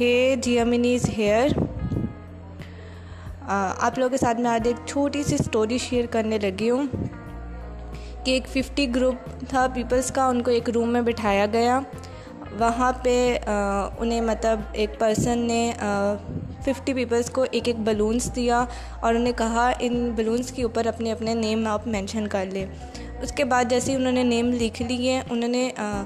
ہے جیمنیز ہیئر آپ لوگوں کے ساتھ میں آج ایک چھوٹی سی سٹوری شیئر کرنے لگی ہوں کہ ایک ففٹی گروپ تھا پیپلز کا، ان کو ایک روم میں بٹھایا گیا۔ وہاں پہ uh, انہیں مطلب ایک پرسن نے uh, ففٹی پیپلز کو ایک ایک بلونس دیا اور انہیں کہا، ان بلونس کے اوپر اپنے اپنے نیم آپ مینشن کر لیں۔ اس کے بعد جیسے ہی انہوں نے نیم لکھ لیے، انہوں نے uh,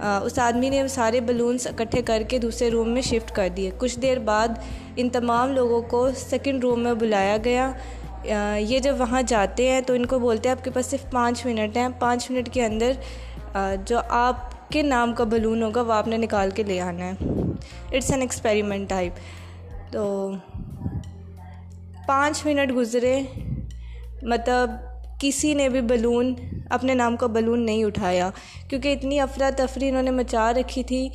اس آدمی نے سارے بلونس اکٹھے کر کے دوسرے روم میں شفٹ کر دیے۔ کچھ دیر بعد ان تمام لوگوں کو سیکنڈ روم میں بلایا گیا۔ یہ جب وہاں جاتے ہیں تو ان کو بولتے ہیں، آپ کے پاس صرف پانچ منٹ ہیں۔ پانچ منٹ کے اندر جو آپ کے نام کا بلون ہوگا، وہ آپ نے نکال کے لے آنا ہے۔ اٹس این ایکسپیریمنٹ ٹائپ تو پانچ منٹ گزرے۔ مطلب کسی نے بھی بلون، اپنے نام کا بلون نہیں اٹھایا۔ کیونکہ اتنی افراتفری انہوں نے مچا رکھی تھی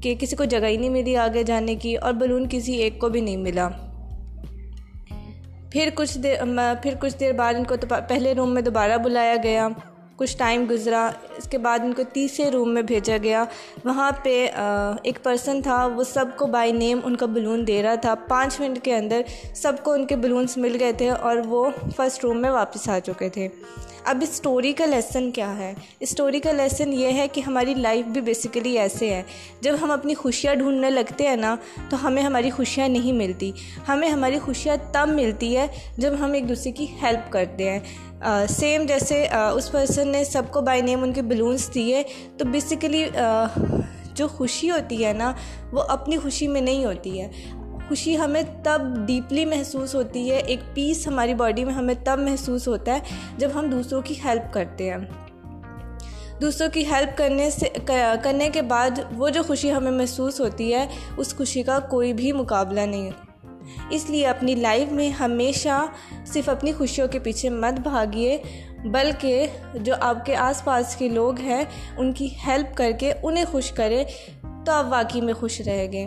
کہ کسی کو جگہ ہی نہیں ملی آگے جانے کی اور بلون کسی ایک کو بھی نہیں ملا۔ پھر کچھ دیر پھر کچھ دیر بعد ان کو پہلے روم میں دوبارہ بلایا گیا۔ کچھ ٹائم گزرا، اس کے بعد ان کو تیسرے روم میں بھیجا گیا۔ وہاں پہ ایک پرسن تھا، وہ سب کو بائی نیم ان کا بلون دے رہا تھا۔ پانچ منٹ کے اندر سب کو ان کے بلونس مل گئے تھے اور وہ فرسٹ روم میں واپس آ چکے تھے۔ اب اسٹوری کا لیسن کیا ہے؟ اسٹوری کا لیسن یہ ہے کہ ہماری لائف بھی بیسیکلی ایسے ہے۔ جب ہم اپنی خوشیاں ڈھونڈنے لگتے ہیں نا، تو ہمیں ہماری خوشیاں نہیں ملتی۔ ہمیں ہماری خوشیاں تب ملتی ہے جب ہم ایک دوسرے کی ہیلپ کرتے ہیں۔ سیم جیسے اس پرسن نے سب کو بائی نیم ان کے بلونس دیے، تو بیسیکلی جو خوشی ہوتی ہے نا، وہ اپنی خوشی میں نہیں ہوتی ہے۔ خوشی ہمیں تب ڈیپلی محسوس ہوتی ہے، ایک پیس ہماری باڈی میں ہمیں تب محسوس ہوتا ہے جب ہم دوسروں کی ہیلپ کرتے ہیں۔ دوسروں کی ہیلپ کرنے سے، کرنے کے بعد وہ جو خوشی ہمیں محسوس ہوتی ہے، اس خوشی کا کوئی بھی مقابلہ نہیں۔ اس لیے اپنی لائف میں ہمیشہ صرف اپنی خوشیوں کے پیچھے مت بھاگیے، بلکہ جو آپ کے آس پاس کے لوگ ہیں، ان کی ہیلپ کر کے انہیں خوش کریں تو آپ واقعی میں خوش رہیں گے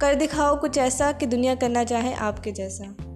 کر دکھاؤ کچھ ایسا کہ دنیا کرنا چاہے آپ کے جیسا۔